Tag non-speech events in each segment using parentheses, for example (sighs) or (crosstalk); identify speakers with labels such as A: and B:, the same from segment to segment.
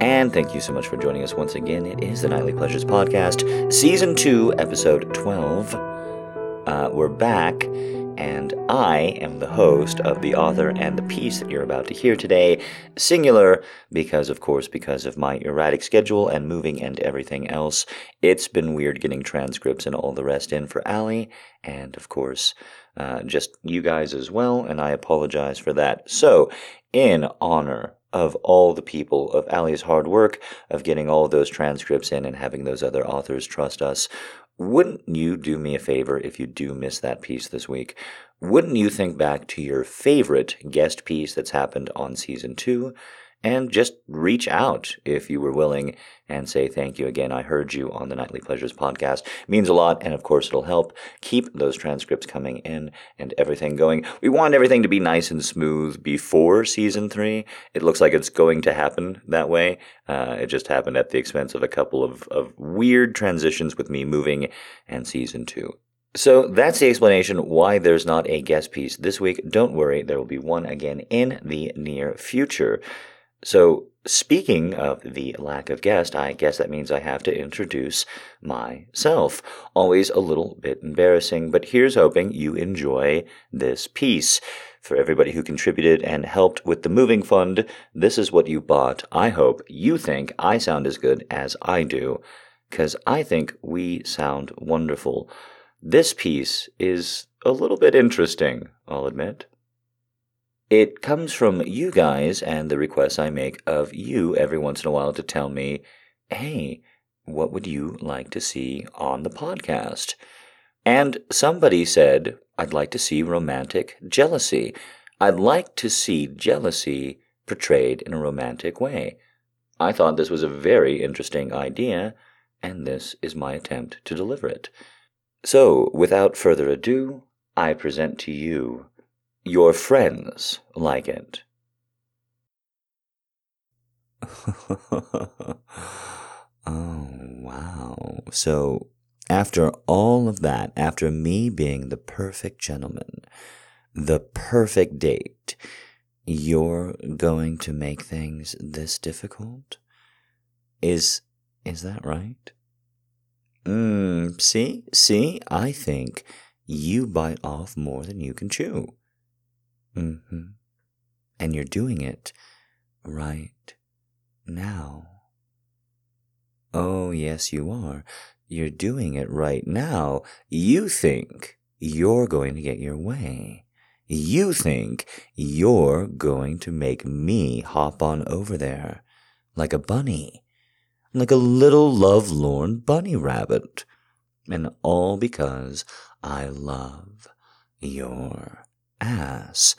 A: And thank you so much for joining us once again. It is the Nightly Pleasures Podcast, Season 2, Episode 12. Uh, we're back, and I am the host of the author and the piece that you're about to hear today, singular, because, of course, because of my erratic schedule and moving and everything else. It's been weird getting transcripts and all the rest in for Allie, and, of course, uh, just you guys as well, and I apologize for that. So, in honor of all the people of Ali's hard work of getting all of those transcripts in and having those other authors trust us, wouldn't you do me a favor if you do miss that piece this week? Wouldn't you think back to your favorite guest piece that's happened on season two and just reach out if you were willing and say thank you again. I heard you on the Nightly Pleasures podcast. It means a lot, and of course, it'll help keep those transcripts coming in and everything going. We want everything to be nice and smooth before season three. It looks like it's going to happen that way. Uh, it just happened at the expense of a couple of, of weird transitions with me moving and season two. So that's the explanation why there's not a guest piece this week. Don't worry, there will be one again in the near future. So, speaking of the lack of guest, I guess that means I have to introduce myself. Always a little bit embarrassing, but here's hoping you enjoy this piece. For everybody who contributed and helped with the moving fund, this is what you bought. I hope you think I sound as good as I do, because I think we sound wonderful. This piece is a little bit interesting, I'll admit. It comes from you guys and the requests I make of you every once in a while to tell me, hey, what would you like to see on the podcast? And somebody said, I'd like to see romantic jealousy. I'd like to see jealousy portrayed in a romantic way. I thought this was a very interesting idea, and this is my attempt to deliver it. So, without further ado, I present to you your friends like it. (laughs) oh, wow. So, after all of that, after me being the perfect gentleman, the perfect date, you're going to make things this difficult? Is is that right? Mm, see? See? I think you bite off more than you can chew. Mm-hmm. And you're doing it right now. Oh, yes, you are. You're doing it right now. You think you're going to get your way. You think you're going to make me hop on over there like a bunny, like a little lovelorn bunny rabbit. And all because I love your ass.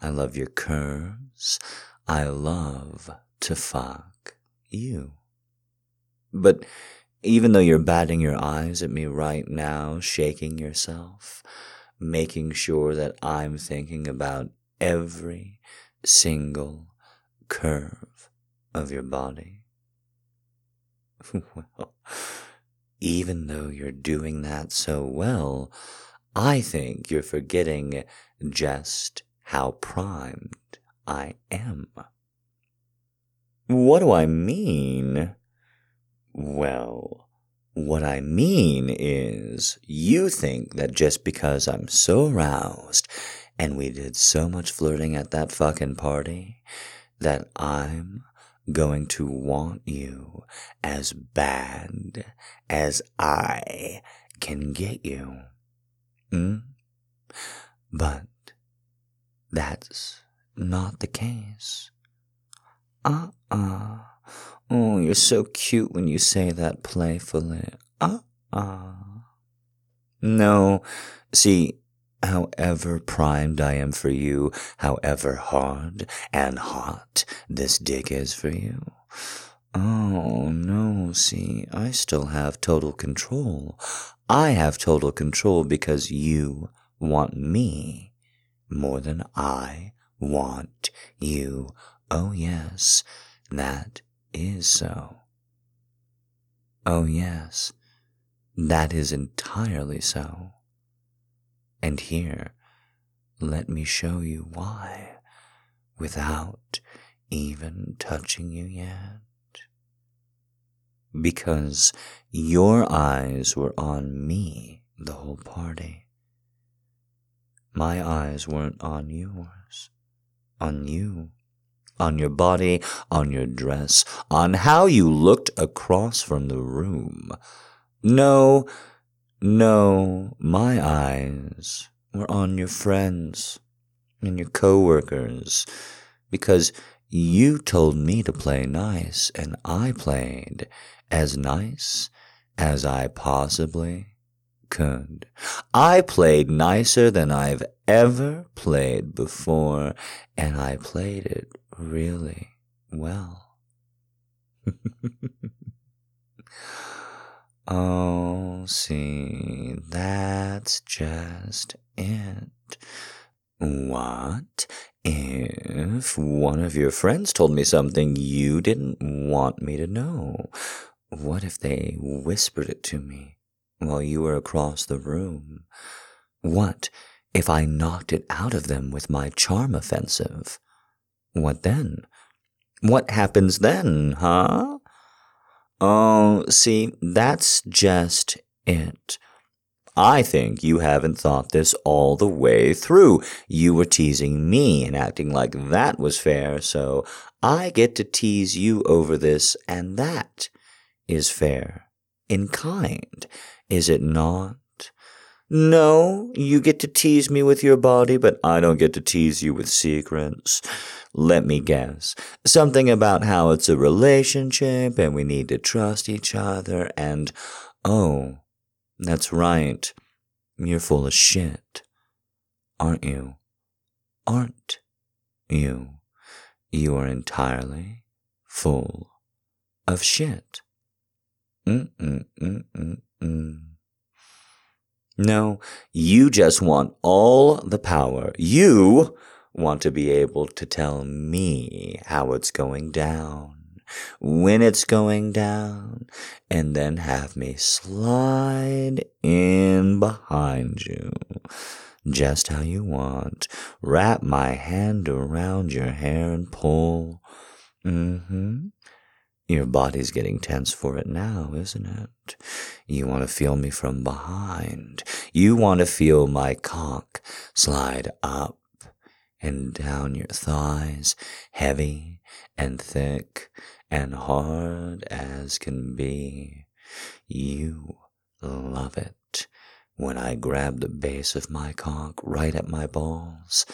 A: I love your curves. I love to fuck you. But even though you're batting your eyes at me right now, shaking yourself, making sure that I'm thinking about every single curve of your body. (laughs) well, even though you're doing that so well, I think you're forgetting just how primed I am. What do I mean? Well, what I mean is, you think that just because I'm so aroused and we did so much flirting at that fucking party, that I'm going to want you as bad as I can get you. Mm? But that's not the case. Uh uh Oh, you're so cute when you say that playfully. Uh uh No, see, however primed I am for you, however hard and hot this dick is for you. Oh, no, see, I still have total control. I have total control because you want me more than I want you. Oh, yes, that is so. Oh, yes, that is entirely so. And here, let me show you why, without even touching you yet. Because your eyes were on me the whole party. My eyes weren't on yours, on you, on your body, on your dress, on how you looked across from the room. No, no, my eyes were on your friends and your coworkers because you told me to play nice and I played as nice as I possibly could. I played nicer than I've ever played before, and I played it really well. (laughs) oh, see, that's just it. What if one of your friends told me something you didn't want me to know? What if they whispered it to me while you were across the room? What if I knocked it out of them with my charm offensive? What then? What happens then, huh? Oh, see, that's just it. I think you haven't thought this all the way through. You were teasing me and acting like that was fair, so I get to tease you over this, and that is fair. In kind, is it not? No, you get to tease me with your body, but I don't get to tease you with secrets. Let me guess. Something about how it's a relationship and we need to trust each other and, oh, that's right. You're full of shit. Aren't you? Aren't you? You are entirely full of shit. Mm-mm-mm-mm-mm. No, you just want all the power. You want to be able to tell me how it's going down when it's going down, and then have me slide in behind you just how you want. Wrap my hand around your hair and pull. Mm-hmm. Your body's getting tense for it now, isn't it? You want to feel me from behind. You want to feel my cock slide up and down your thighs, heavy and thick and hard as can be. You love it when I grab the base of my cock right at my balls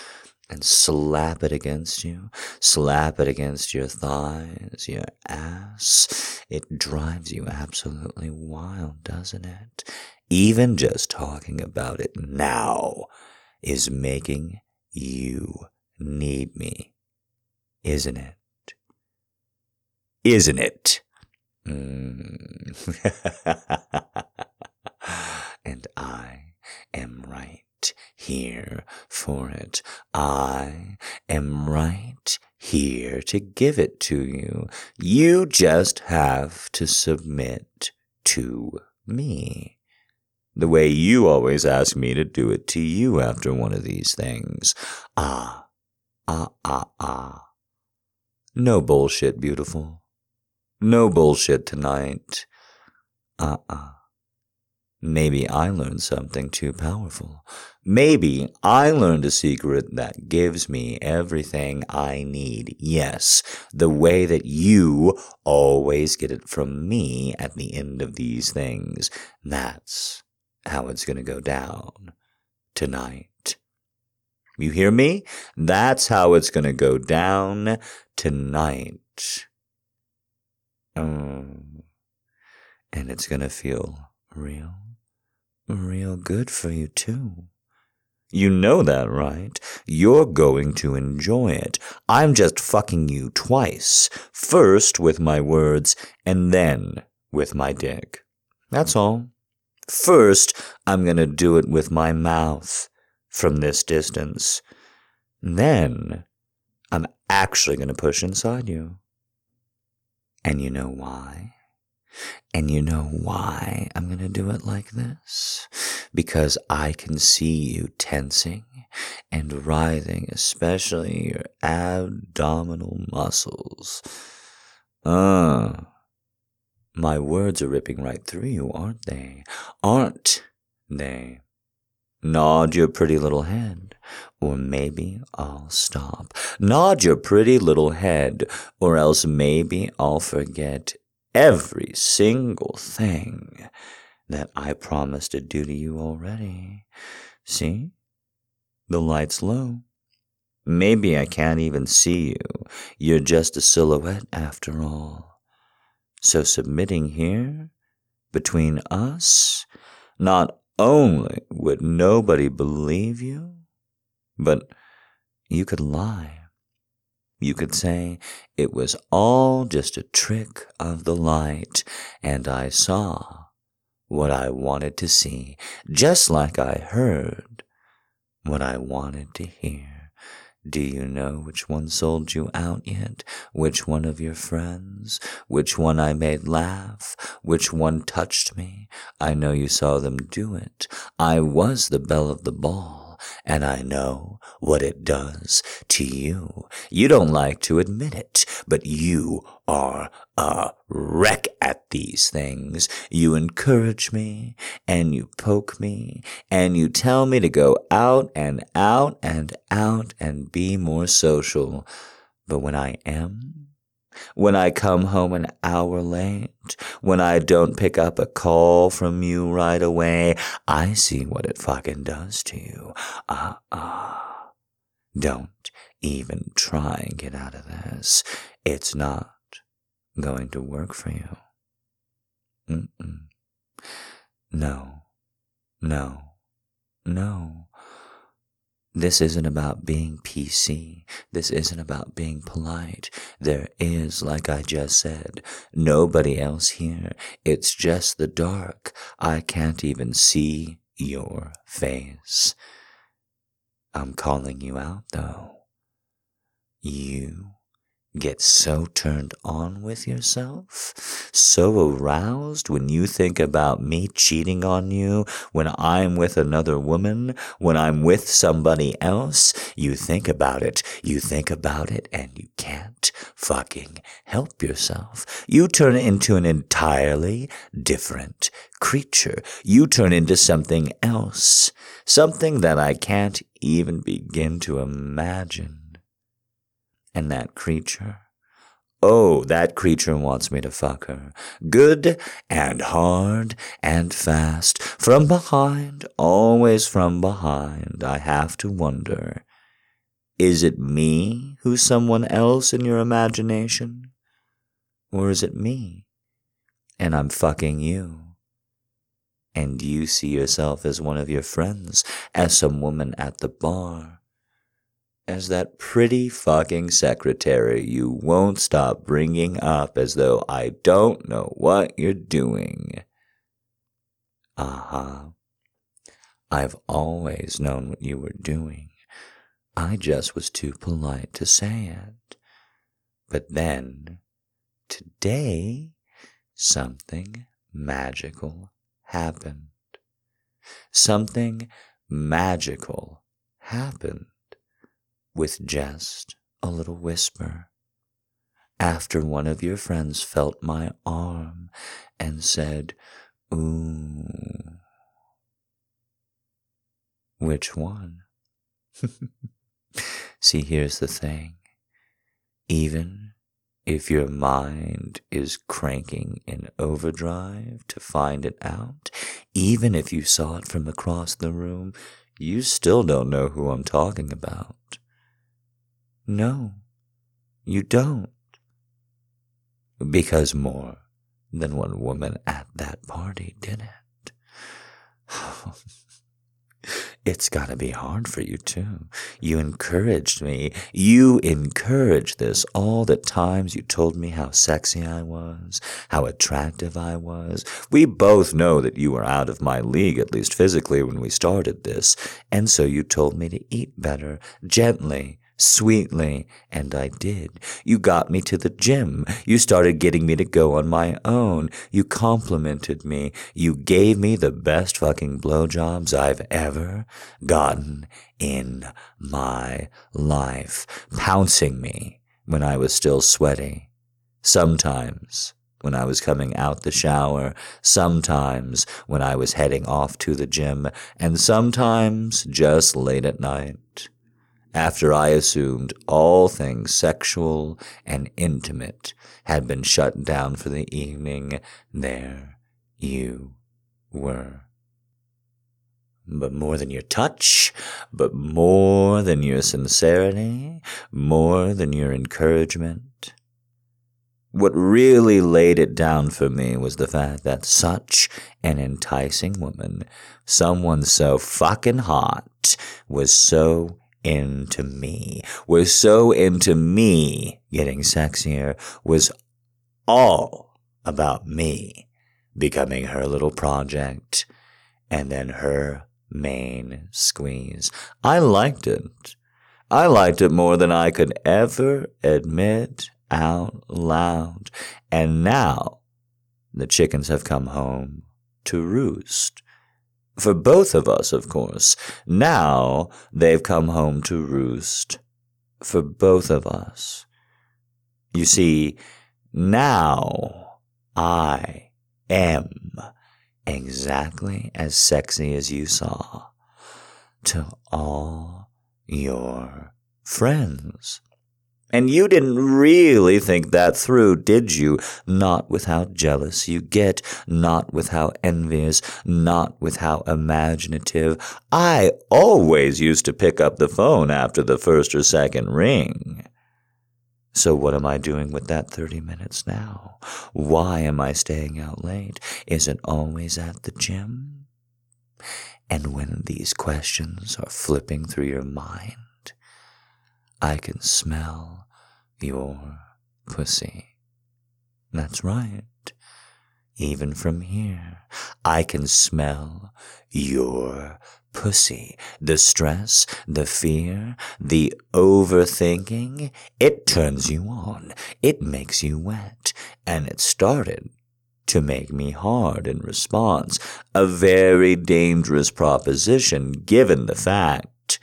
A: and slap it against you, slap it against your thighs, your ass. It drives you absolutely wild, doesn't it? Even just talking about it now is making you need me, isn't it? isn't it? Mm. (laughs) and I am right here for it. I am right here to give it to you. You just have to submit to me. The way you always ask me to do it to you after one of these things. Ah, ah, ah, ah. No bullshit, beautiful. No bullshit tonight. Uh-uh. uh Maybe I learned something too powerful. Maybe I learned a secret that gives me everything I need. Yes, the way that you always get it from me at the end of these things. That's how it's going to go down tonight. You hear me? That's how it's going to go down tonight. Um, and it's gonna feel real, real good for you too. You know that, right? You're going to enjoy it. I'm just fucking you twice. First with my words, and then with my dick. That's all. First, I'm gonna do it with my mouth from this distance. Then, I'm actually gonna push inside you. And you know why? And you know why I'm going to do it like this? Because I can see you tensing and writhing, especially your abdominal muscles. Uh, My words are ripping right through you, aren't they? Aren't they? Nod your pretty little head, or maybe I'll stop. Nod your pretty little head, or else maybe I'll forget every single thing that I promised to do to you already. See? The light's low. Maybe I can't even see you. You're just a silhouette after all. So submitting here, between us, not only would nobody believe you, but you could lie. You could say it was all just a trick of the light, and I saw what I wanted to see, just like I heard what I wanted to hear. Do you know which one sold you out yet? Which one of your friends? Which one I made laugh? Which one touched me? I know you saw them do it. I was the belle of the ball and I know what it does to you. You don't like to admit it, but you are a wreck at these things. You encourage me, and you poke me, and you tell me to go out and out and out and be more social. But when I am, when I come home an hour late, when I don't pick up a call from you right away, I see what it fucking does to you. Ah, uh, ah. Uh, don't even try and get out of this. It's not going to work for you. Mm-mm. No, no, no. This isn't about being PC. This isn't about being polite. There is, like I just said, nobody else here. It's just the dark. I can't even see your face. I'm calling you out, though. You get so turned on with yourself, so aroused when you think about me cheating on you, when I'm with another woman, when I'm with somebody else, you think about it, you think about it, and you can't fucking help yourself. You turn into an entirely different creature. You turn into something else, something that I can't even begin to imagine. And that creature, oh, that creature wants me to fuck her. Good and hard and fast. From behind, always from behind, I have to wonder, is it me who's someone else in your imagination? Or is it me? And I'm fucking you and you see yourself as one of your friends, as some woman at the bar, as that pretty fucking secretary you won't stop bringing up as though I don't know what you're doing. Uh-huh. I've always known what you were doing. I just was too polite to say it. But then, today, something magical happened. Something magical happened with just a little whisper. After one of your friends felt my arm and said, Ooh. Which one? (laughs) See, here's the thing. Even if your mind is cranking in overdrive to find it out, even if you saw it from across the room, you still don't know who I'm talking about. No, you don't. Because more than one woman at that party did it. (laughs) It's gotta be hard for you too. You encouraged me. You encouraged this all the times you told me how sexy I was, how attractive I was. We both know that you were out of my league, at least physically, when we started this, and so you told me to eat better, gently, sweetly, and I did. You got me to the gym. You started getting me to go on my own. You complimented me. You gave me the best fucking blowjobs I've ever gotten in my life, pouncing me when I was still sweaty. Sometimes when I was coming out the shower, sometimes when I was heading off to the gym, and sometimes just late at night. After I assumed all things sexual and intimate had been shut down for the evening, there you were. But more than your touch, but more than your sincerity, more than your encouragement, what really laid it down for me was the fact that such an enticing woman, someone so fucking hot, was so into me, was so into me getting sexier, was all about me becoming her little project and then her main squeeze. I liked it. I liked it more than I could ever admit out loud. And now the chickens have come home to roost. For both of us, of course. Now they've come home to roost. For both of us. You see, now I am exactly as sexy as you saw to all your friends. And you didn't really think that through, did you? Not with how jealous you get, not with how envious, not with how imaginative. I always used to pick up the phone after the first or second ring. So what am I doing with that 30 minutes now? Why am I staying out late? Is it always at the gym? And when these questions are flipping through your mind, I can smell your pussy. That's right. Even from here, I can smell your pussy. The stress, the fear, the overthinking, it turns you on. It makes you wet. And it started to make me hard in response. A very dangerous proposition given the fact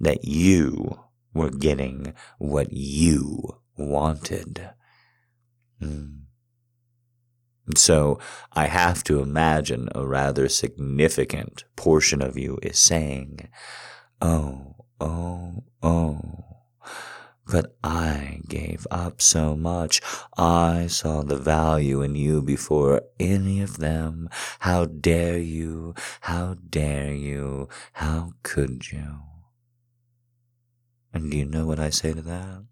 A: that you were getting what you wanted. Mm. So I have to imagine a rather significant portion of you is saying, Oh, oh, oh. But I gave up so much. I saw the value in you before any of them. How dare you? How dare you? How could you? And do you know what I say to that?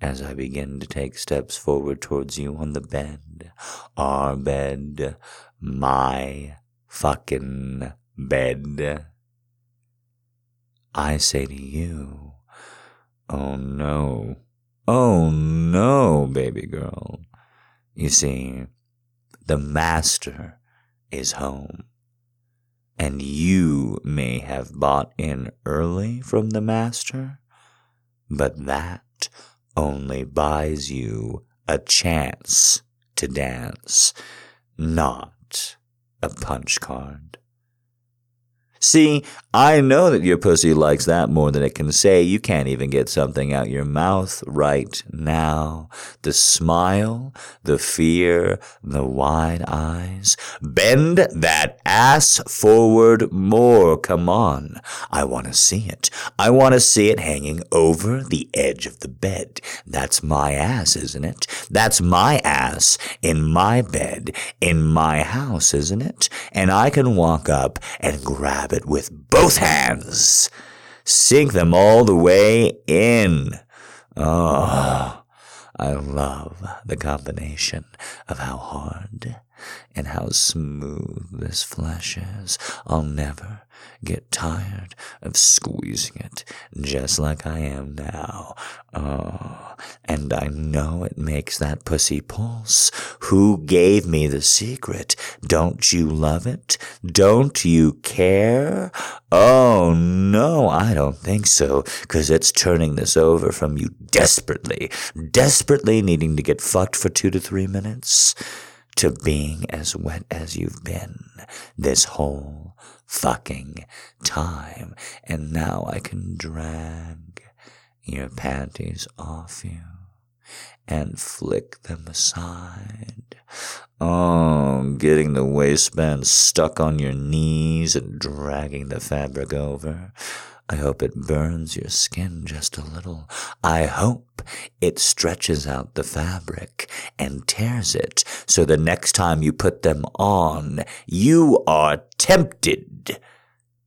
A: As I begin to take steps forward towards you on the bed, our bed, my fucking bed, I say to you, oh no, oh no, baby girl. You see, the master is home. And you may have bought in early from the master, but that only buys you a chance to dance, not a punch card. See, I know that your pussy likes that more than it can say. You can't even get something out your mouth right now. The smile, the fear, the wide eyes. Bend that ass forward more. Come on. I want to see it. I want to see it hanging over the edge of the bed. That's my ass, isn't it? That's my ass in my bed, in my house, isn't it? And I can walk up and grab it it with both hands. Sink them all the way in. Oh, I love the combination of how hard and how smooth this flesh is. I'll never get tired of squeezing it just like I am now. Oh, and I know it makes that pussy pulse. Who gave me the secret? Don't you love it? Don't you care? Oh, no, I don't think so, because it's turning this over from you desperately, desperately needing to get fucked for two to three minutes to being as wet as you've been this whole fucking time. And now I can drag your panties off you and flick them aside. Oh, getting the waistband stuck on your knees and dragging the fabric over. I hope it burns your skin just a little. I hope it stretches out the fabric and tears it so the next time you put them on, you are tempted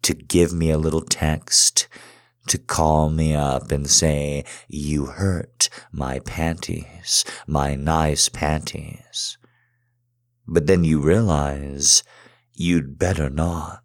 A: to give me a little text to call me up and say, You hurt my panties, my nice panties. But then you realize you'd better not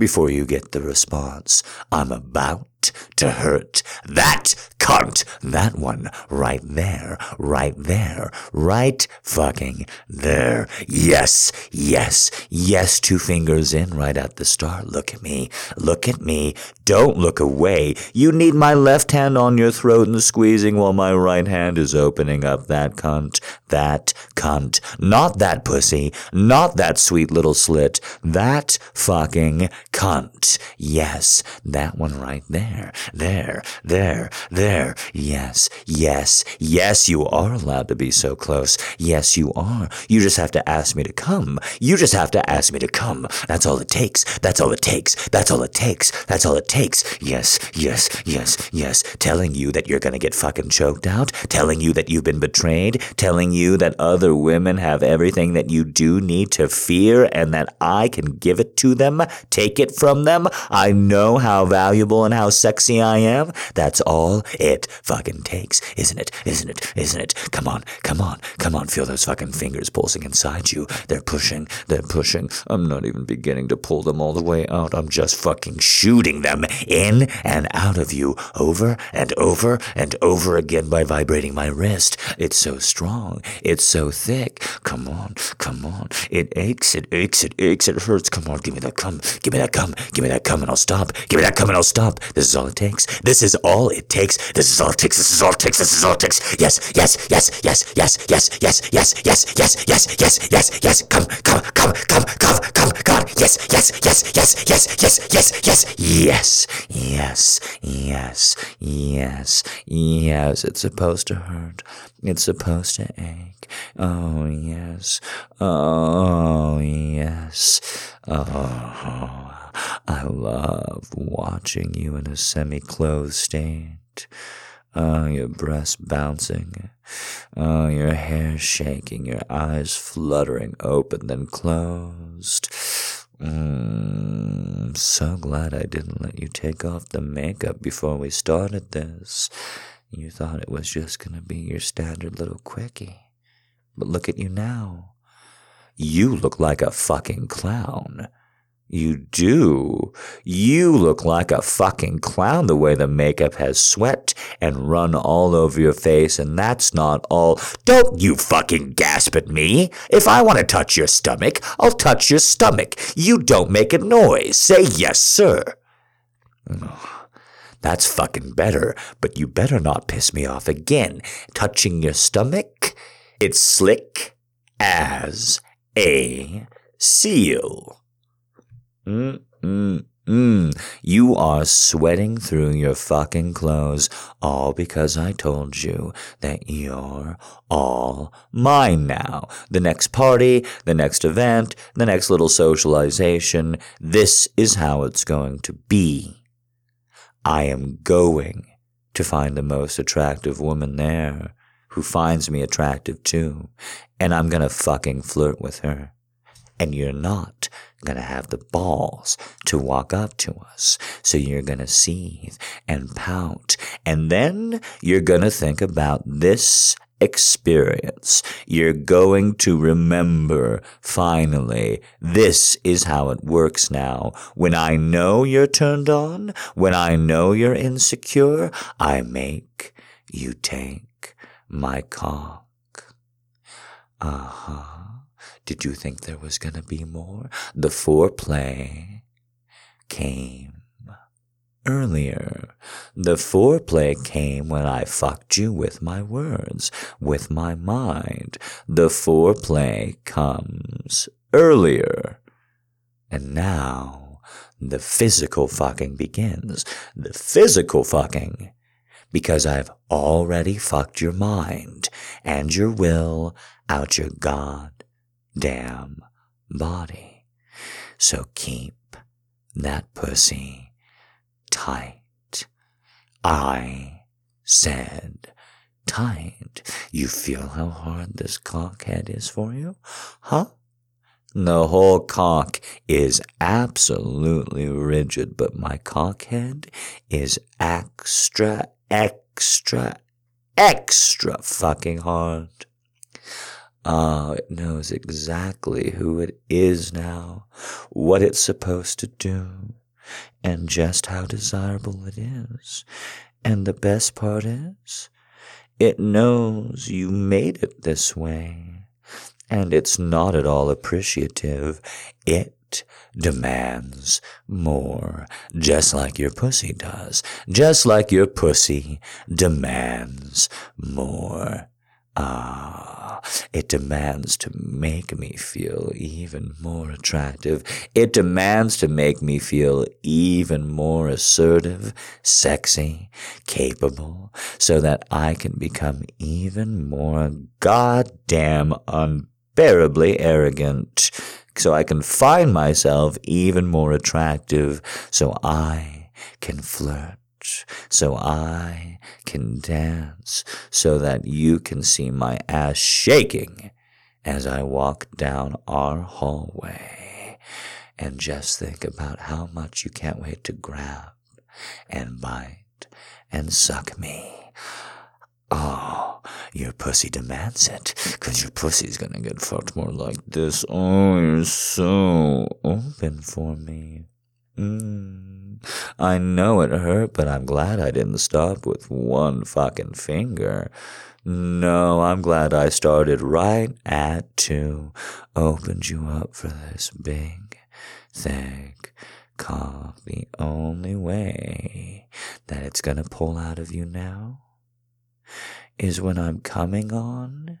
A: before you get the response, I'm about to hurt that cunt. That one right there, right there, right fucking there. Yes, yes, yes, two fingers in right at the start. Look at me, look at me. Don't look away. You need my left hand on your throat and squeezing while my right hand is opening up that cunt, that cunt. Not that pussy, not that sweet little slit, that fucking cunt. Yes, that one right there, there, there, there. there. Yes, yes, yes, you are allowed to be so close. Yes, you are. You just have to ask me to come. You just have to ask me to come. That's all it takes. That's all it takes. That's all it takes. That's all it takes. Yes, yes, yes, yes. Telling you that you're gonna get fucking choked out. Telling you that you've been betrayed. Telling you that other women have everything that you do need to fear and that I can give it to them, take it from them. I know how valuable and how sexy I am. That's all it fucking takes, isn't it? Isn't it? Isn't it? Come on, come on, come on. Feel those fucking fingers pulsing inside you. They're pushing, they're pushing. I'm not even beginning to pull them all the way out. I'm just fucking shooting them in and out of you over and over and over again by vibrating my wrist. It's so strong. It's so thick. Come on, come on. It aches, it aches, it aches, it hurts. Come on, give me that cum. Give me that cum. Give me that cum and I'll stop. Give me that cum and I'll stop. This is all it takes. This is all it takes. This is all it takes. This is all it takes. This is all it takes. Yes, yes, yes, yes, yes, yes, yes, yes, yes, yes, yes, yes, yes, yes. Come, come, come, come, come, come, come. Yes, yes, yes, yes, yes, yes, yes, yes, yes, yes, yes, yes, yes. It's supposed to hurt. It's supposed to ache. Oh, yes. Oh, yes. Oh, I love watching you in a semi closed state. Oh, your breast bouncing. Oh, your hair shaking, your eyes fluttering open then closed. Mm, I'm so glad I didn't let you take off the makeup before we started this. You thought it was just gonna be your standard little quickie. But look at you now. You look like a fucking clown. You do. You look like a fucking clown the way the makeup has sweat and run all over your face, and that's not all. Don't you fucking gasp at me. If I want to touch your stomach, I'll touch your stomach. You don't make a noise. Say yes, sir. (sighs) That's fucking better, but you better not piss me off again. Touching your stomach? It's slick as a seal. Mm, mm, mm. You are sweating through your fucking clothes, all because I told you that you're all mine now. The next party, the next event, the next little socialization, this is how it's going to be. I am going to find the most attractive woman there who finds me attractive too, and I'm gonna fucking flirt with her. And you're not gonna have the balls to walk up to us. So you're gonna seethe and pout. And then you're gonna think about this experience. You're going to remember, finally, this is how it works now. When I know you're turned on, when I know you're insecure, I make you take my cock. Uh huh. Did you think there was going to be more? The foreplay came earlier. The foreplay came when I fucked you with my words, with my mind. The foreplay comes earlier. And now the physical fucking begins. The physical fucking because I've already fucked your mind and your will out your goddamn body. So keep that pussy tight. I said tight. You feel how hard this cockhead is for you? Huh? The whole cock is absolutely rigid, but my cockhead is extra, extra, extra fucking hard. Ah, it knows exactly who it is now, what it's supposed to do, and just how desirable it is. And the best part is, it knows you made it this way and it's not at all appreciative. It demands more, just like your pussy does, just like your pussy demands more. Ah, it demands to make me feel even more attractive. It demands to make me feel even more assertive, sexy, capable, so that I can become even more goddamn un unbearably arrogant, so I can find myself even more attractive, so I can flirt, so I can dance, so that you can see my ass shaking as I walk down our hallway. And just think about how much you can't wait to grab and bite and suck me. Oh, your pussy demands it, cause your pussy's gonna get fucked more like this. Oh, you're so open for me. Mm. I know it hurt, but I'm glad I didn't stop with one fucking finger. No, I'm glad I started right at two. Opened you up for this big, thick cock. The only way that it's gonna pull out of you now is when I'm coming on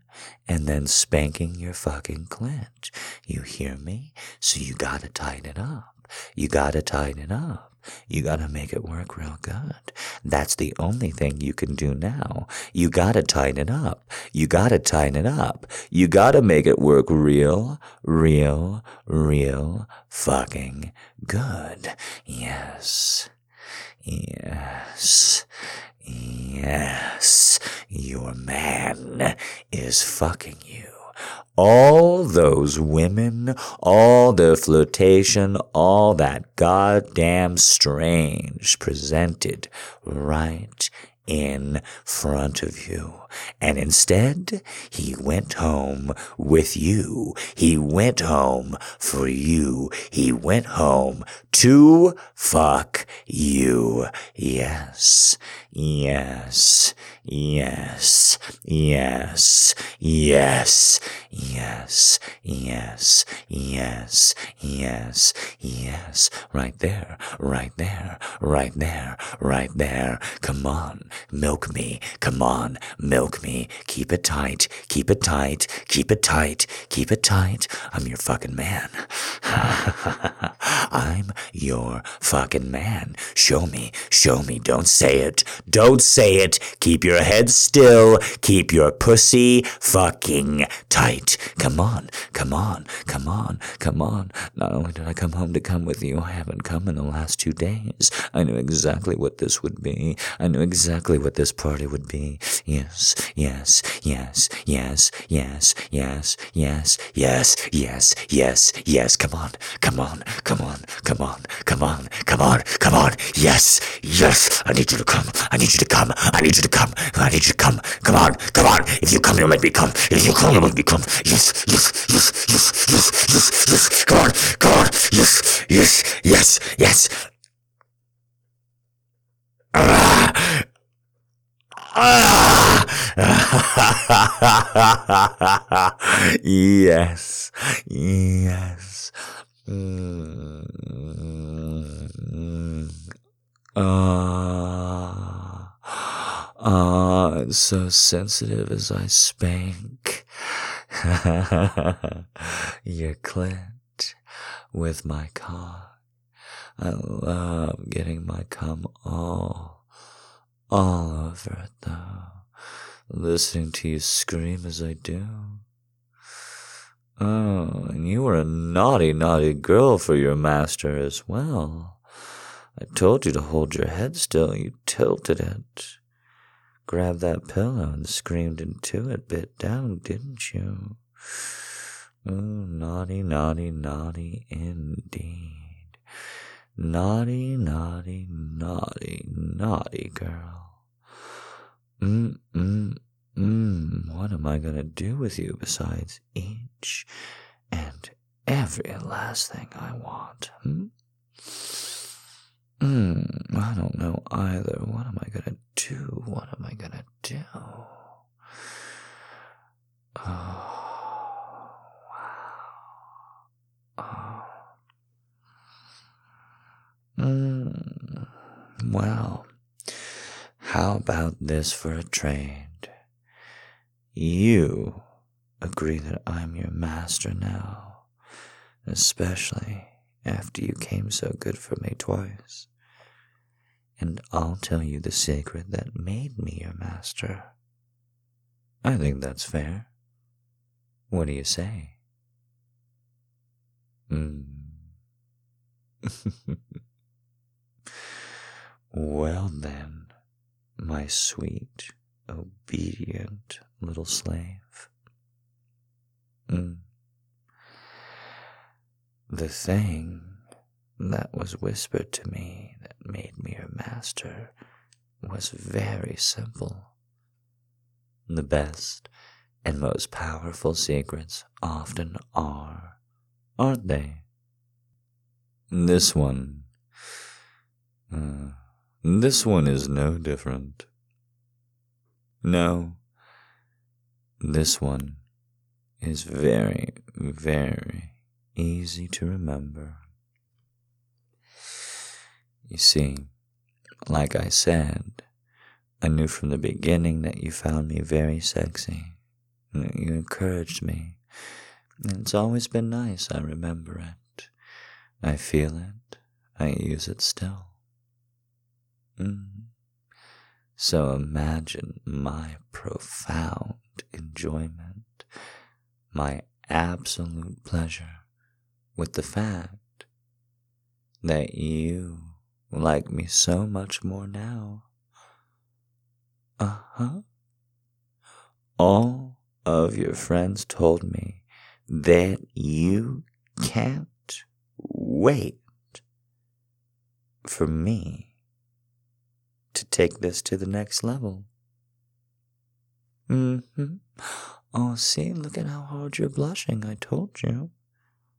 A: and then spanking your fucking clit. You hear me? So you gotta tighten up. You gotta tighten it up. You gotta make it work real good. That's the only thing you can do now. You gotta tighten it up. You gotta tighten it up. You gotta make it work real, real, real fucking good. Yes. Yes. Yes, your man is fucking you. All those women, all the flirtation, all that goddamn strange presented right in front of you. And instead, he went home with you. He went home for you. He went home to fuck you. Yes, yes, yes, yes, yes, yes, yes, yes, yes, yes. Right there, right there, right there, right there. Come on, milk me. Come on, milk me. Keep it tight, keep it tight, keep it tight, keep it tight. I'm your fucking man. (laughs) I'm your fucking man. Show me, show me. Don't say it. Don't say it. Keep your head still. Keep your pussy fucking tight. Come on, come on, come on, come on. Not only did I come home to come with you, I haven't come in the last two days. I knew exactly what this would be. I knew exactly what this party would be. Yes, yes, yes, yes, yes, yes, yes, yes, yes, yes, yes. Come on, come on, come on, come on, come on, come on, come on. Yes, yes. I need you to come. I need you to come. I need you to come. I need you to come. Come on, come on. If you come, you'll make me come. If you come, you'll make me come. Yes, yes, yes, yes, yes, yes, yes. Come on, come on. Yes, yes, yes, yes. Ah. Ah! (laughs) yes, yes. Mm. Ah, ah, so sensitive as I spank (laughs) your clit with my cock. I love getting my cum all all over it, though, listening to you scream as I do. Oh, and you were a naughty, naughty girl for your master as well. I told you to hold your head still, you tilted it. Grabbed that pillow and screamed into it, bit down, didn't you? Oh, naughty, naughty, naughty indeed. Naughty, naughty, naughty, naughty girl. Mm, mm, mm. What am I going to do with you besides each and every last thing I want? Hmm? Mm, I don't know either. What am I going to do? What am I going to do? Oh. wow. Mm, well, about this for a trade? You agree that I'm your master now, especially after you came so good for me twice. And I'll tell you the secret that made me your master. I think that's fair. What do you say? Hmm. (laughs) Well, then, my sweet, obedient little slave. Mm. The thing that was whispered to me that made me your master was very simple. The best and most powerful secrets often are, aren't they? This one. Uh, this one is no different. No, this one is very, very easy to remember. You see, like I said, I knew from the beginning that you found me very sexy. You encouraged me. It's always been nice, I remember it. I feel it. I use it still. Mm. So imagine my profound enjoyment, my absolute pleasure with the fact that you like me so much more now. Uh huh. All of your friends told me that you can't wait for me to take this to the next level. Mm-hmm. Oh, see, look at how hard you're blushing. I told you.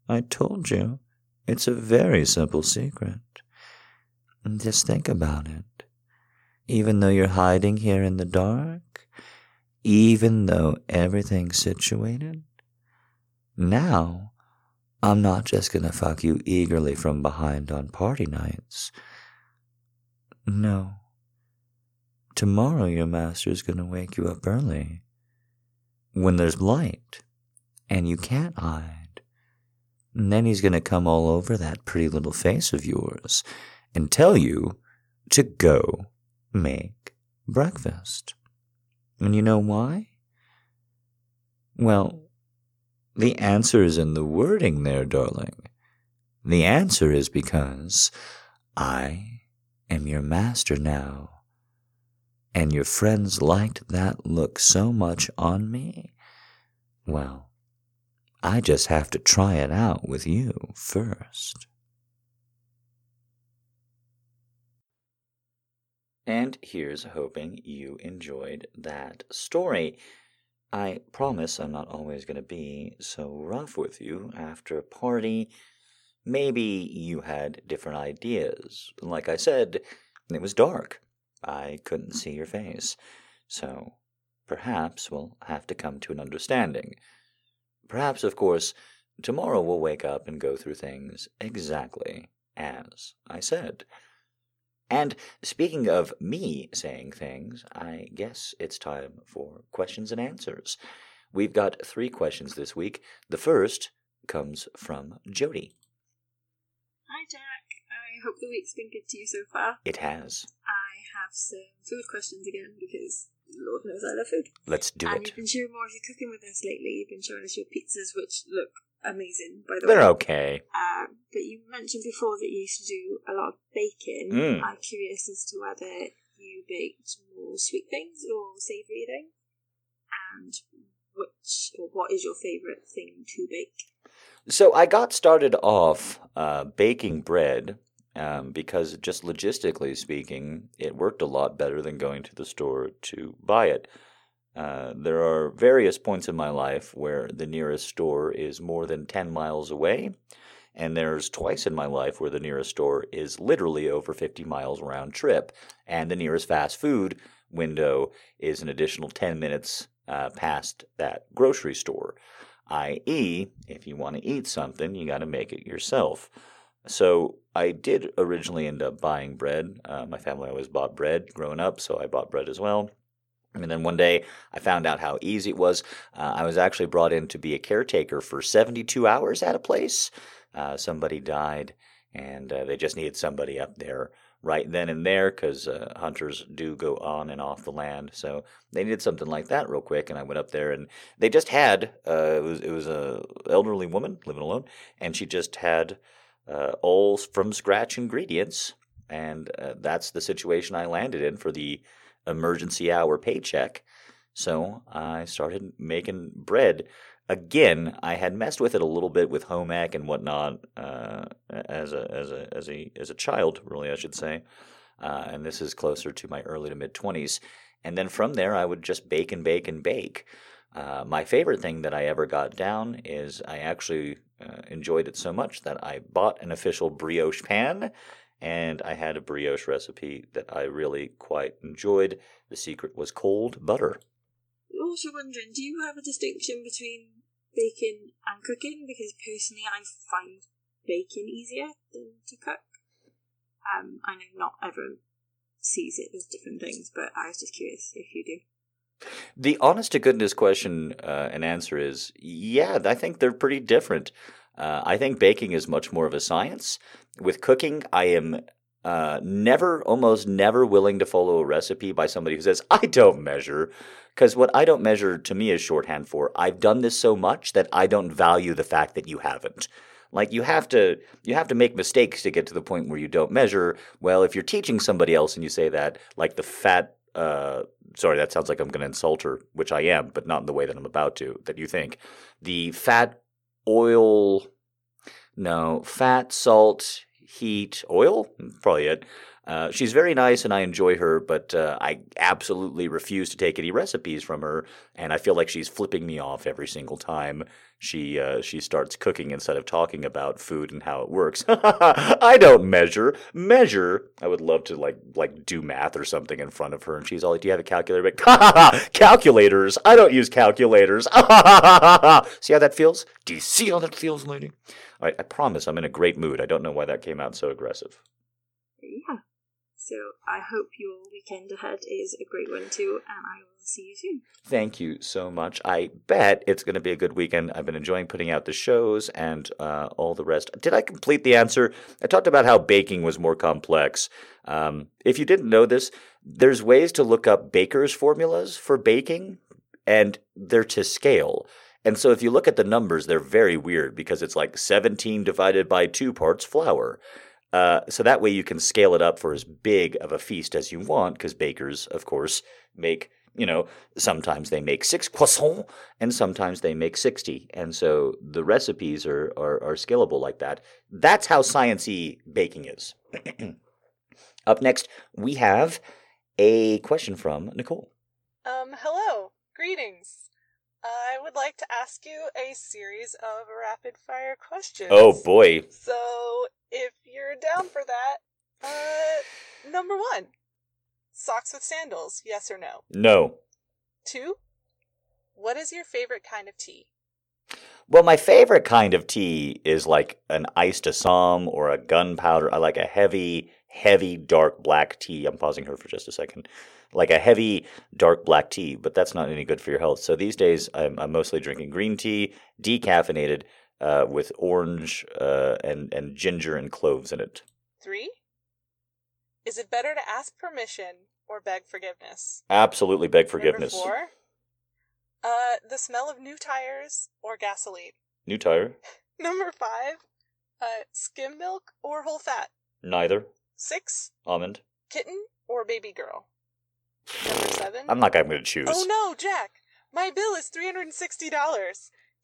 A: I told you. It's a very simple secret. Just think about it. Even though you're hiding here in the dark, even though everything's situated, now I'm not just gonna fuck you eagerly from behind on party nights. No, Tomorrow your master is going to wake you up early when there's light and you can't hide. And then he's going to come all over that pretty little face of yours and tell you to go make breakfast. And you know why? Well, the answer is in the wording there, darling. The answer is because I am your master now and your friends liked that look so much on me, well, I just have to try it out with you first. And here's hoping you enjoyed that story. I promise I'm not always going to be so rough with you after a party. Maybe you had different ideas. Like I said, it was dark. I couldn't see your face, so perhaps we'll have to come to an understanding. Perhaps, of course, tomorrow we'll wake up and go through things exactly as I said. And speaking of me saying things, I guess it's time for questions and answers. We've got three questions this week. The first comes from Jody.
B: Hi, Jack. I hope the week's been good to you so far.
A: It has.
B: Uh, I have have some food questions again because Lord knows I love food.
A: Let's do
B: and
A: it.
B: you've been sharing more of your cooking with us lately. You've been showing us your pizzas, which look amazing, by the way.
A: They're okay.
B: Um, but you mentioned before that you used to do a lot of baking.
A: Mm.
B: I'm curious as to whether you baked more sweet things or savoury things, and which or what is your favourite thing to bake?
A: So I got started off uh, baking bread um, because, just logistically speaking, it worked a lot better than going to the store to buy it. Uh, there are various points in my life where the nearest store is more than 10 miles away, and there's twice in my life where the nearest store is literally over 50 miles round trip, and the nearest fast food window is an additional 10 minutes uh, past that grocery store i.e., if you want to eat something, you got to make it yourself. So I did originally end up buying bread. Uh, my family always bought bread growing up, so I bought bread as well. And then one day I found out how easy it was. Uh, I was actually brought in to be a caretaker for 72 hours at a place. Uh, somebody died, and uh, they just needed somebody up there right then and there because uh, hunters do go on and off the land. So they needed something like that real quick, and I went up there and they just had uh, it was it was a elderly woman living alone, and she just had uh, all from scratch ingredients, and uh, that's the situation I landed in for the emergency hour paycheck. So I started making bread. Again, I had messed with it a little bit with home ec and whatnot uh, as a as a as a as a child, really, I should say. Uh, and this is closer to my early to mid twenties. And then from there, I would just bake and bake and bake. Uh, my favorite thing that I ever got down is I actually uh, enjoyed it so much that I bought an official brioche pan and I had a brioche recipe that I really quite enjoyed. The secret was cold butter.
B: I'm Also wondering, do you have a distinction between baking and cooking? Because personally, I find baking easier than to cook. Um, I know not everyone sees it as different things, but I was just curious if you do.
A: The honest to goodness question uh, and answer is yeah, I think they're pretty different. Uh, I think baking is much more of a science. With cooking, I am uh, never, almost never willing to follow a recipe by somebody who says, (laughs) I don't measure. Because what I don't measure to me is shorthand for I've done this so much that I don't value the fact that you haven't. Like you have to you have to make mistakes to get to the point where you don't measure. Well, if you're teaching somebody else and you say that, like the fat uh sorry, that sounds like I'm gonna insult her, which I am, but not in the way that I'm about to, that you think. The fat oil no, fat, salt, heat, oil? Hmm, probably it. Uh, she's very nice and I enjoy her, but uh, I absolutely refuse to take any recipes from her, and I feel like she's flipping me off every single time she uh, she starts cooking instead of talking about food and how it works. (laughs) I don't measure. Measure. I would love to like like do math or something in front of her, and she's all like, "Do you have a calculator?" But (laughs) calculators. I don't use calculators. (laughs) see how that feels? Do you see how that feels, lady? All right, I promise I'm in a great mood. I don't know why that came out so aggressive.
B: So I hope your weekend ahead is a great one too, and I will see you soon.
A: Thank you so much. I bet it's going to be a good weekend. I've been enjoying putting out the shows and uh, all the rest. Did I complete the answer? I talked about how baking was more complex. Um, if you didn't know this, there's ways to look up baker's formulas for baking, and they're to scale. And so if you look at the numbers, they're very weird because it's like 17 divided by 2 parts flour. Uh, so that way you can scale it up for as big of a feast as you want, because bakers, of course, make, you know, sometimes they make six croissants and sometimes they make 60. And so the recipes are, are, are scalable like that. That's how sciencey baking is. (clears throat) Up next, we have a question from Nicole.
C: Um, hello. Greetings. I would like to ask you a series of rapid fire questions.
A: Oh boy.
C: So, if you're down for that, uh, number one socks with sandals, yes or no?
A: No.
C: Two, what is your favorite kind of tea?
A: Well, my favorite kind of tea is like an iced Assam or a gunpowder. I like a heavy, heavy dark black tea. I'm pausing her for just a second. Like a heavy dark black tea, but that's not any good for your health. So these days, I'm, I'm mostly drinking green tea, decaffeinated, uh, with orange uh, and and ginger and cloves in it.
C: Three, is it better to ask permission or beg forgiveness?
A: Absolutely beg forgiveness.
C: Number four, uh, the smell of new tires or gasoline.
A: New tire? (laughs)
C: Number five, uh, skim milk or whole fat.
A: Neither.
C: Six,
A: Almond.
C: kitten or baby girl. Number seven.
A: I'm not going to choose.
C: Oh no, Jack! My bill is $360.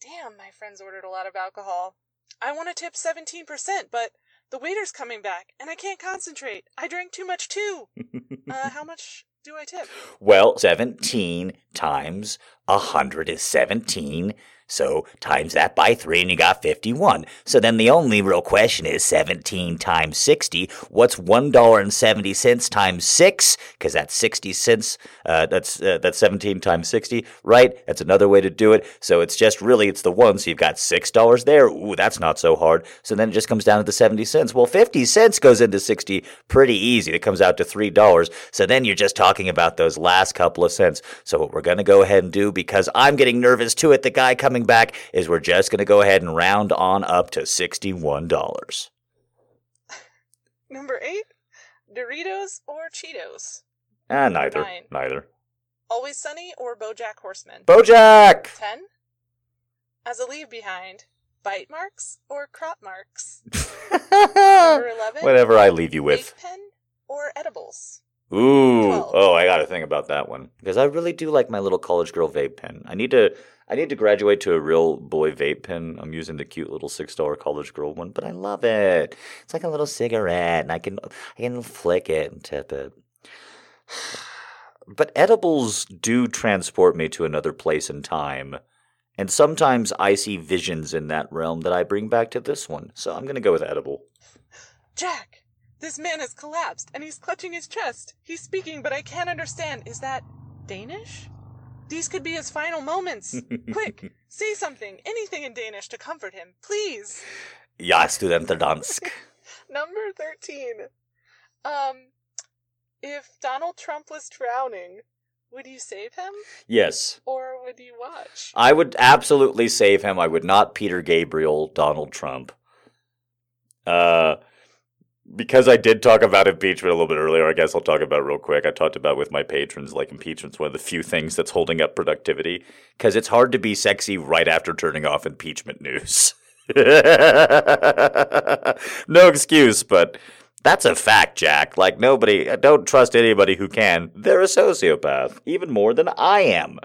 C: Damn, my friends ordered a lot of alcohol. I want to tip 17%, but the waiter's coming back, and I can't concentrate. I drank too much too. (laughs) Uh, how much do I tip?
A: Well, 17 times 100 is 17. So times that by 3 and you got 51. So then the only real question is 17 times 60. What's $1.70 times 6? Because that's 60 cents. Uh, that's uh, that's 17 times 60, right? That's another way to do it. So it's just really, it's the one. So you've got $6 there. Ooh, that's not so hard. So then it just comes down to the 70 cents. Well, 50 cents goes into 60 pretty easy. It comes out to $3. So then you're just talking about those last couple of cents. So what we're going to go ahead and do, because I'm getting nervous too at the guy coming back, is we're just going to go ahead and round on up to $61. (laughs)
C: Number eight, Doritos or Cheetos.
A: Ah, neither.
C: Fine.
A: Neither.
C: Always Sunny or Bojack Horseman.
A: Bojack!
C: 10. As a leave behind, bite marks or crop marks. (laughs) Number 11.
A: Whatever I leave you with.
C: Pen or edibles.
A: Ooh,
C: Twelve.
A: oh, I got to think about that one because I really do like my little college girl vape pen. I need to, I need to graduate to a real boy vape pen. I'm using the cute little six dollar college girl one, but I love it. It's like a little cigarette, and I can, I can flick it and tip it. (sighs) But edibles do transport me to another place and time, and sometimes I see visions in that realm that I bring back to this one. So I'm gonna go with edible.
C: Jack! This man has collapsed and he's clutching his chest. He's speaking, but I can't understand. Is that Danish? These could be his final moments. (laughs) Quick, say something, anything in Danish to comfort him, please.
A: Ja, studenterdansk. (laughs)
C: Number 13. Um, if Donald Trump was drowning, would you save him
A: yes.
C: or would you watch?
A: I would absolutely save him. I would not Peter Gabriel Donald Trump. Uh, because I did talk about impeachment a little bit earlier, I guess I'll talk about it real quick. I talked about with my patrons, like impeachment's one of the few things that's holding up productivity. Because it's hard to be sexy right after turning off impeachment news. (laughs) no excuse, but that's a fact, Jack. Like, nobody, don't trust anybody who can. They're a sociopath, even more than I am.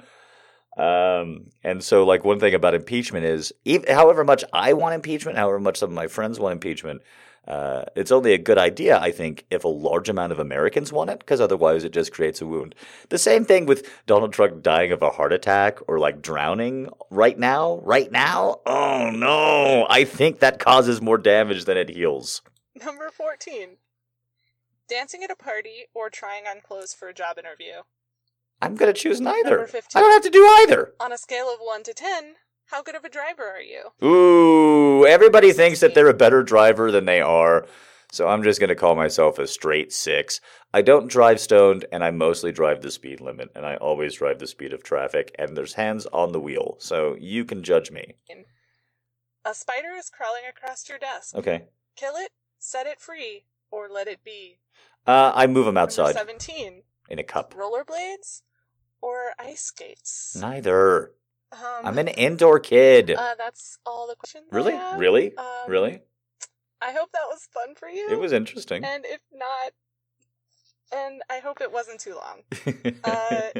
A: Um, and so, like, one thing about impeachment is, even, however much I want impeachment, however much some of my friends want impeachment, uh, it's only a good idea, I think, if a large amount of Americans want it, because otherwise it just creates a wound. The same thing with Donald Trump dying of a heart attack or like drowning right now. Right now? Oh no! I think that causes more damage than it heals.
C: Number 14. Dancing at a party or trying on clothes for a job interview.
A: I'm gonna choose neither.
C: Number 15.
A: I don't have to do either.
C: On a scale of 1 to 10, how good of a driver are you?
A: Ooh, everybody thinks that they're a better driver than they are. So I'm just going to call myself a straight six. I don't drive stoned, and I mostly drive the speed limit, and I always drive the speed of traffic, and there's hands on the wheel, so you can judge me.
C: A spider is crawling across your desk.
A: Okay.
C: Kill it, set it free, or let it be.
A: Uh, I move them
C: Number
A: outside
C: 17.
A: in a cup.
C: Rollerblades or ice skates?
A: Neither.
C: Um,
A: I'm an indoor kid.
C: Uh, that's all the questions.
A: Really? Really?
C: Um,
A: really?
C: I hope that was fun for you.
A: It was interesting.
C: And if not, and I hope it wasn't too long. (laughs) uh,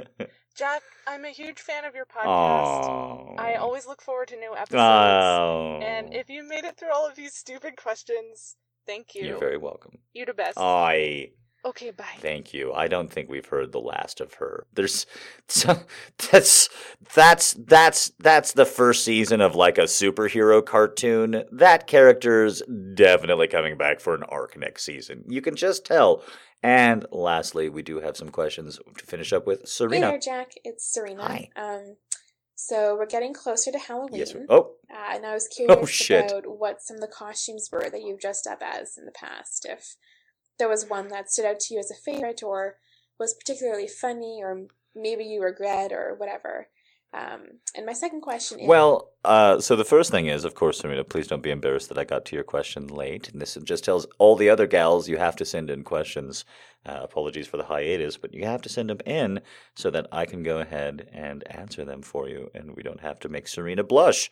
C: Jack, I'm a huge fan of your podcast.
A: Aww.
C: I always look forward to new episodes.
A: Oh.
C: And if you made it through all of these stupid questions, thank you.
A: You're very welcome.
C: You're the best.
A: I
C: okay, bye.
A: thank you. I don't think we've heard the last of her. There's (laughs) so, that's that's that's that's the first season of like a superhero cartoon. That character's definitely coming back for an arc next season. You can just tell. And lastly, we do have some questions to finish up with.
D: Hey
A: Serena.
D: there, Jack. It's Serena.
A: Hi.
D: Um, so we're getting closer to Halloween.
A: Yes. we- Oh,
D: Uh, and I was curious
A: shit.
D: about what some of the costumes were that you've dressed up as in the past. If there was one that stood out to you as a favorite or was particularly funny or maybe you regret or whatever. Um, and my second question is
A: Well, uh, so the first thing is, of course, Serena, please don't be embarrassed that I got to your question late. And this just tells all the other gals you have to send in questions. Uh, apologies for the hiatus, but you have to send them in so that I can go ahead and answer them for you, and we don't have to make Serena blush.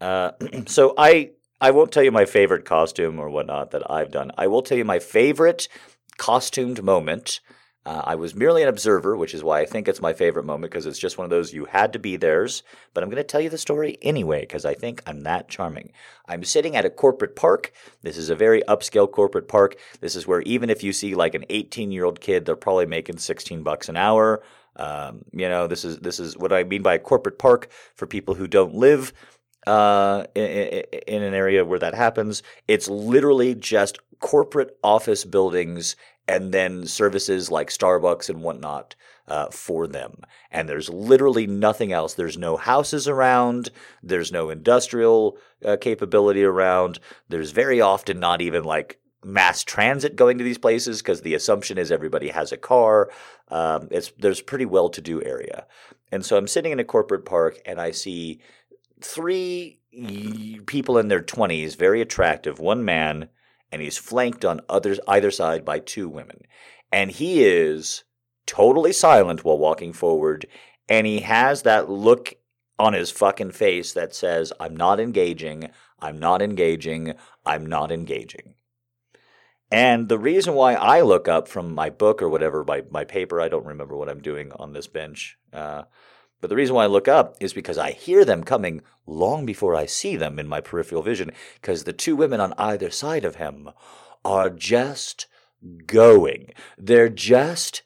A: Uh, (clears throat) so I I won't tell you my favorite costume or whatnot that I've done. I will tell you my favorite costumed moment. Uh, I was merely an observer, which is why I think it's my favorite moment because it's just one of those you had to be theirs. But I'm going to tell you the story anyway because I think I'm that charming. I'm sitting at a corporate park. This is a very upscale corporate park. This is where even if you see like an 18 year old kid, they're probably making 16 bucks an hour. Um, you know, this is this is what I mean by a corporate park for people who don't live uh, in, in an area where that happens. It's literally just corporate office buildings and then services like Starbucks and whatnot uh, for them. And there's literally nothing else. There's no houses around. There's no industrial uh, capability around. There's very often not even like mass transit going to these places because the assumption is everybody has a car. Um, it's there's pretty well to do area. And so I'm sitting in a corporate park and I see three people in their 20s, very attractive, one man, and he's flanked on others either side by two women. And he is totally silent while walking forward, and he has that look on his fucking face that says, I'm not engaging, I'm not engaging, I'm not engaging. And the reason why I look up from my book or whatever, my, my paper, I don't remember what I'm doing on this bench. Uh, but the reason why I look up is because I hear them coming long before I see them in my peripheral vision, because the two women on either side of him are just going. They're just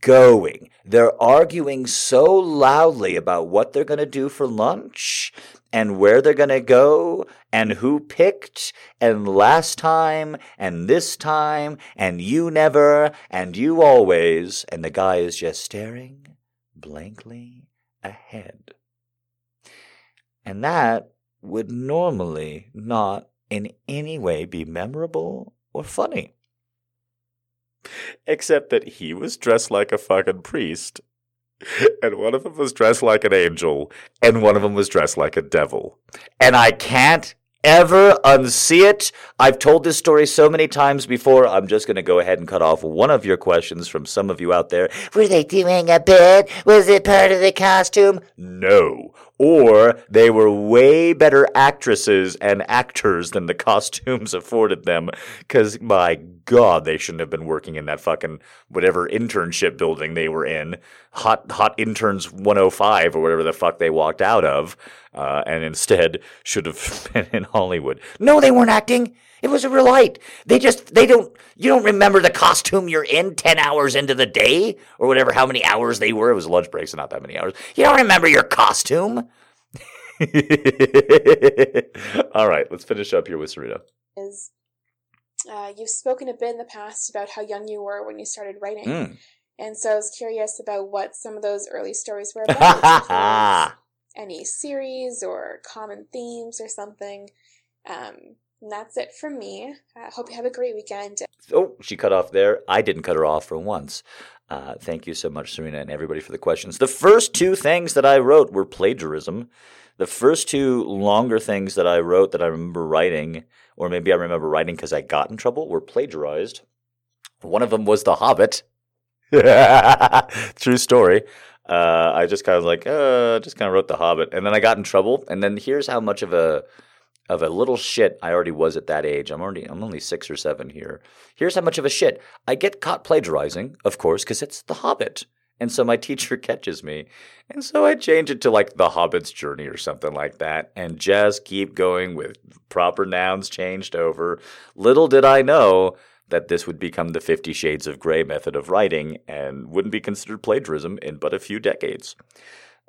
A: going. They're arguing so loudly about what they're going to do for lunch and where they're going to go and who picked and last time and this time and you never and you always. And the guy is just staring blankly ahead. And that would normally not in any way be memorable or funny. Except that he was dressed like a fucking priest, and one of them was dressed like an angel, and one of them was dressed like a devil. And I can't ever unsee it. I've told this story so many times before. I'm just going to go ahead and cut off one of your questions from some of you out there. Were they doing a bit? Was it part of the costume? No. Or they were way better actresses and actors than the costumes (laughs) afforded them. Because, my God, they shouldn't have been working in that fucking whatever internship building they were in. Hot, hot interns 105 or whatever the fuck they walked out of. Uh, and instead should have (laughs) been in Hollywood. No, they weren't acting. It was a real light. They just, they don't, you don't remember the costume you're in 10 hours into the day or whatever, how many hours they were. It was lunch breaks, so not that many hours. You don't remember your costume. (laughs) All right, let's finish up here with Sarita.
D: is uh, you've spoken a bit in the past about how young you were when you started writing.
A: Mm.
D: And so I was curious about what some of those early stories were about. if (laughs) there was any series or common themes or something. Um, and that's it from me. I hope you have a great weekend.
A: Oh, she cut off there. I didn't cut her off for once. Uh, thank you so much, Serena, and everybody for the questions. The first two things that I wrote were plagiarism. The first two longer things that I wrote that I remember writing, or maybe I remember writing because I got in trouble, were plagiarized. One of them was The Hobbit. (laughs) True story. Uh, I just kind of like, uh, just kind of wrote The Hobbit, and then I got in trouble. And then here's how much of a of a little shit I already was at that age. I'm already I'm only six or seven here. Here's how much of a shit I get caught plagiarizing, of course, because it's The Hobbit. And so my (laughs) teacher catches me. And so I change it to like The Hobbit's Journey or something like that and just keep going with proper nouns changed over. Little did I know that this would become the Fifty Shades of Grey method of writing and wouldn't be considered plagiarism in but a few decades.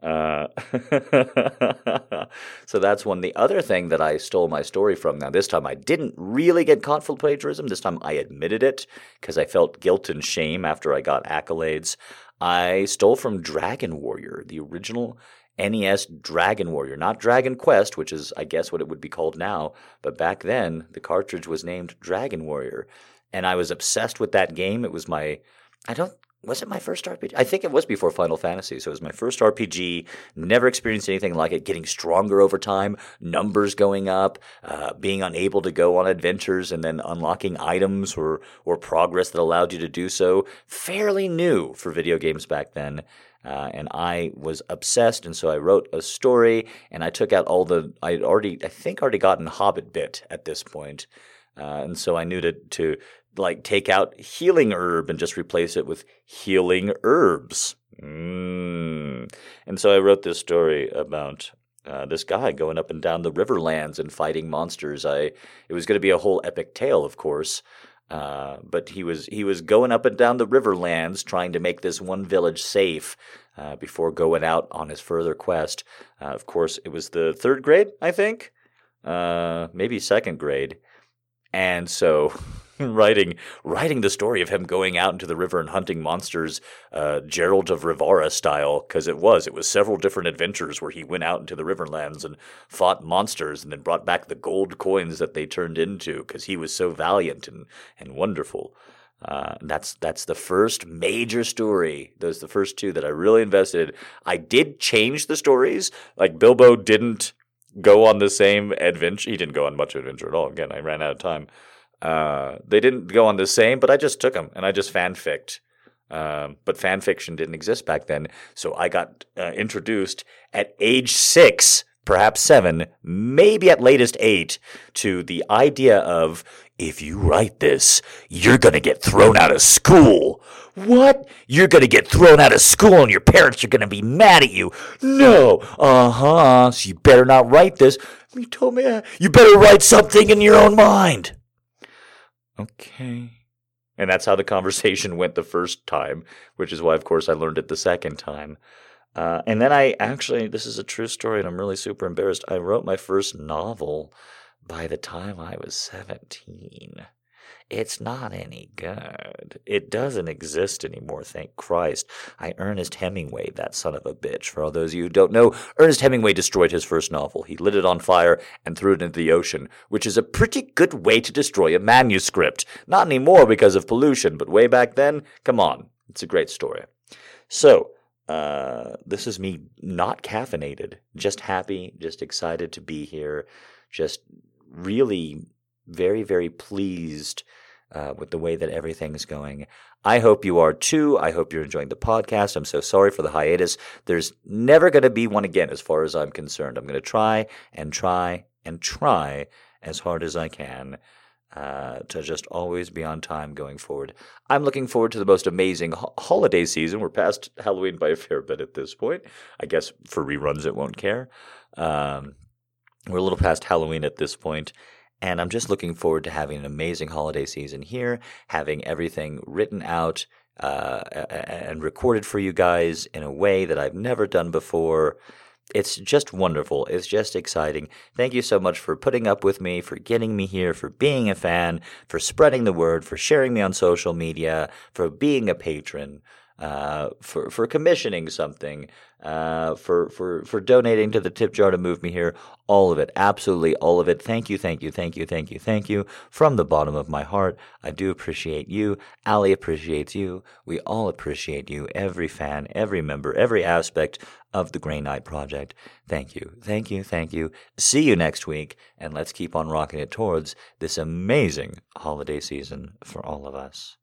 A: Uh, (laughs) so that's one. The other thing that I stole my story from, now this time I didn't really get caught for plagiarism. This time I admitted it because I felt guilt and shame after I got accolades. I stole from Dragon Warrior, the original NES Dragon Warrior, not Dragon Quest, which is, I guess, what it would be called now. But back then, the cartridge was named Dragon Warrior. And I was obsessed with that game. It was my, I don't, was it my first RPG? I think it was before Final Fantasy. So it was my first RPG. Never experienced anything like it. Getting stronger over time, numbers going up, uh, being unable to go on adventures, and then unlocking items or or progress that allowed you to do so. Fairly new for video games back then. Uh, and I was obsessed, and so I wrote a story, and I took out all the I had already, I think, already gotten Hobbit bit at this point, uh, and so I knew to to like take out healing herb and just replace it with healing herbs. Mm. And so I wrote this story about uh, this guy going up and down the riverlands and fighting monsters. I it was going to be a whole epic tale, of course. Uh, but he was he was going up and down the riverlands trying to make this one village safe uh, before going out on his further quest. Uh, of course, it was the third grade, I think, uh, maybe second grade, and so (laughs) (laughs) writing writing the story of him going out into the river and hunting monsters, uh, Geralt of Rivia style, because it was it was several different adventures where he went out into the Riverlands and fought monsters and then brought back the gold coins that they turned into because he was so valiant and and wonderful. Uh, that's that's the first major story. Those the first two that I really invested. I did change the stories. Like Bilbo didn't go on the same adventure. He didn't go on much adventure at all. Again, I ran out of time. Uh, they didn't go on the same, but I just took them and I just fanficked. Um, but fan fiction didn't exist back then, so I got uh, introduced at age six, perhaps seven, maybe at latest eight, to the idea of if you write this, you're gonna get thrown out of school. What? You're gonna get thrown out of school and your parents are gonna be mad at you. No. Uh huh. So you better not write this. You told me uh, you better write something in your own mind. Okay. And that's how the conversation went the first time, which is why, of course, I learned it the second time. Uh, and then I actually, this is a true story, and I'm really super embarrassed. I wrote my first novel by the time I was 17. It's not any good. It doesn't exist anymore, thank Christ. I Ernest Hemingway, that son of a bitch. For all those of you who don't know, Ernest Hemingway destroyed his first novel. He lit it on fire and threw it into the ocean, which is a pretty good way to destroy a manuscript. Not anymore because of pollution, but way back then, come on. It's a great story. So, uh, this is me not caffeinated, just happy, just excited to be here, just really very, very pleased uh, with the way that everything's going. I hope you are too. I hope you're enjoying the podcast. I'm so sorry for the hiatus. There's never going to be one again, as far as I'm concerned. I'm going to try and try and try as hard as I can. Uh, to just always be on time going forward. I'm looking forward to the most amazing ho- holiday season. We're past Halloween by a fair bit at this point. I guess for reruns, it won't care. Um, we're a little past Halloween at this point, and I'm just looking forward to having an amazing holiday season here, having everything written out uh, and recorded for you guys in a way that I've never done before. It's just wonderful. It's just exciting. Thank you so much for putting up with me, for getting me here, for being a fan, for spreading the word, for sharing me on social media, for being a patron uh, for for commissioning something, uh, for for for donating to the tip jar to move me here. All of it, absolutely all of it. Thank you, thank you, thank you, thank you, thank you from the bottom of my heart. I do appreciate you. Ali appreciates you. We all appreciate you. Every fan, every member, every aspect of the Grey Knight Project. Thank you, thank you, thank you. See you next week, and let's keep on rocking it towards this amazing holiday season for all of us.